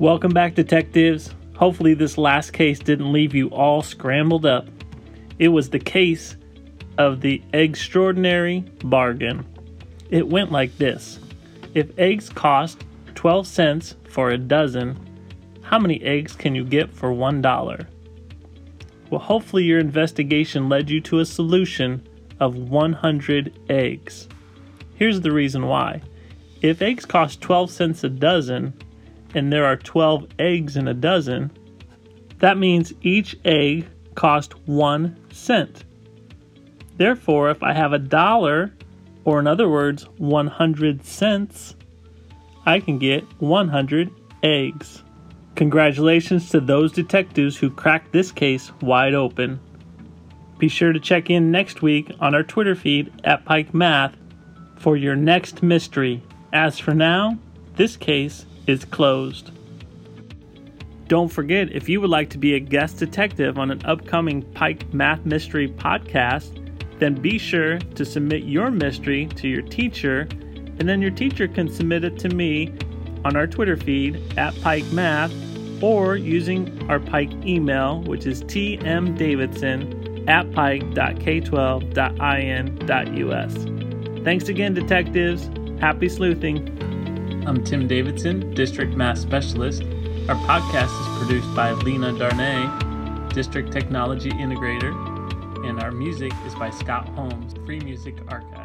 Welcome back, detectives. Hopefully, this last case didn't leave you all scrambled up. It was the case of the extraordinary bargain. It went like this If eggs cost 12 cents for a dozen, how many eggs can you get for $1? Well, hopefully, your investigation led you to a solution of 100 eggs. Here's the reason why. If eggs cost 12 cents a dozen, and there are 12 eggs in a dozen, that means each egg cost 1 cent. Therefore, if I have a dollar, or in other words, 100 cents, I can get 100 eggs. Congratulations to those detectives who cracked this case wide open. Be sure to check in next week on our Twitter feed at Pike Math for your next mystery. As for now, this case is closed. Don't forget, if you would like to be a guest detective on an upcoming Pike Math Mystery podcast, then be sure to submit your mystery to your teacher, and then your teacher can submit it to me on our Twitter feed at Pike Math or using our Pike email, which is tmdavidson at pike.k12.in.us. Thanks again, detectives. Happy sleuthing. I'm Tim Davidson, District Math Specialist. Our podcast is produced by Lena Darnay, District Technology Integrator, and our music is by Scott Holmes, Free Music Archive.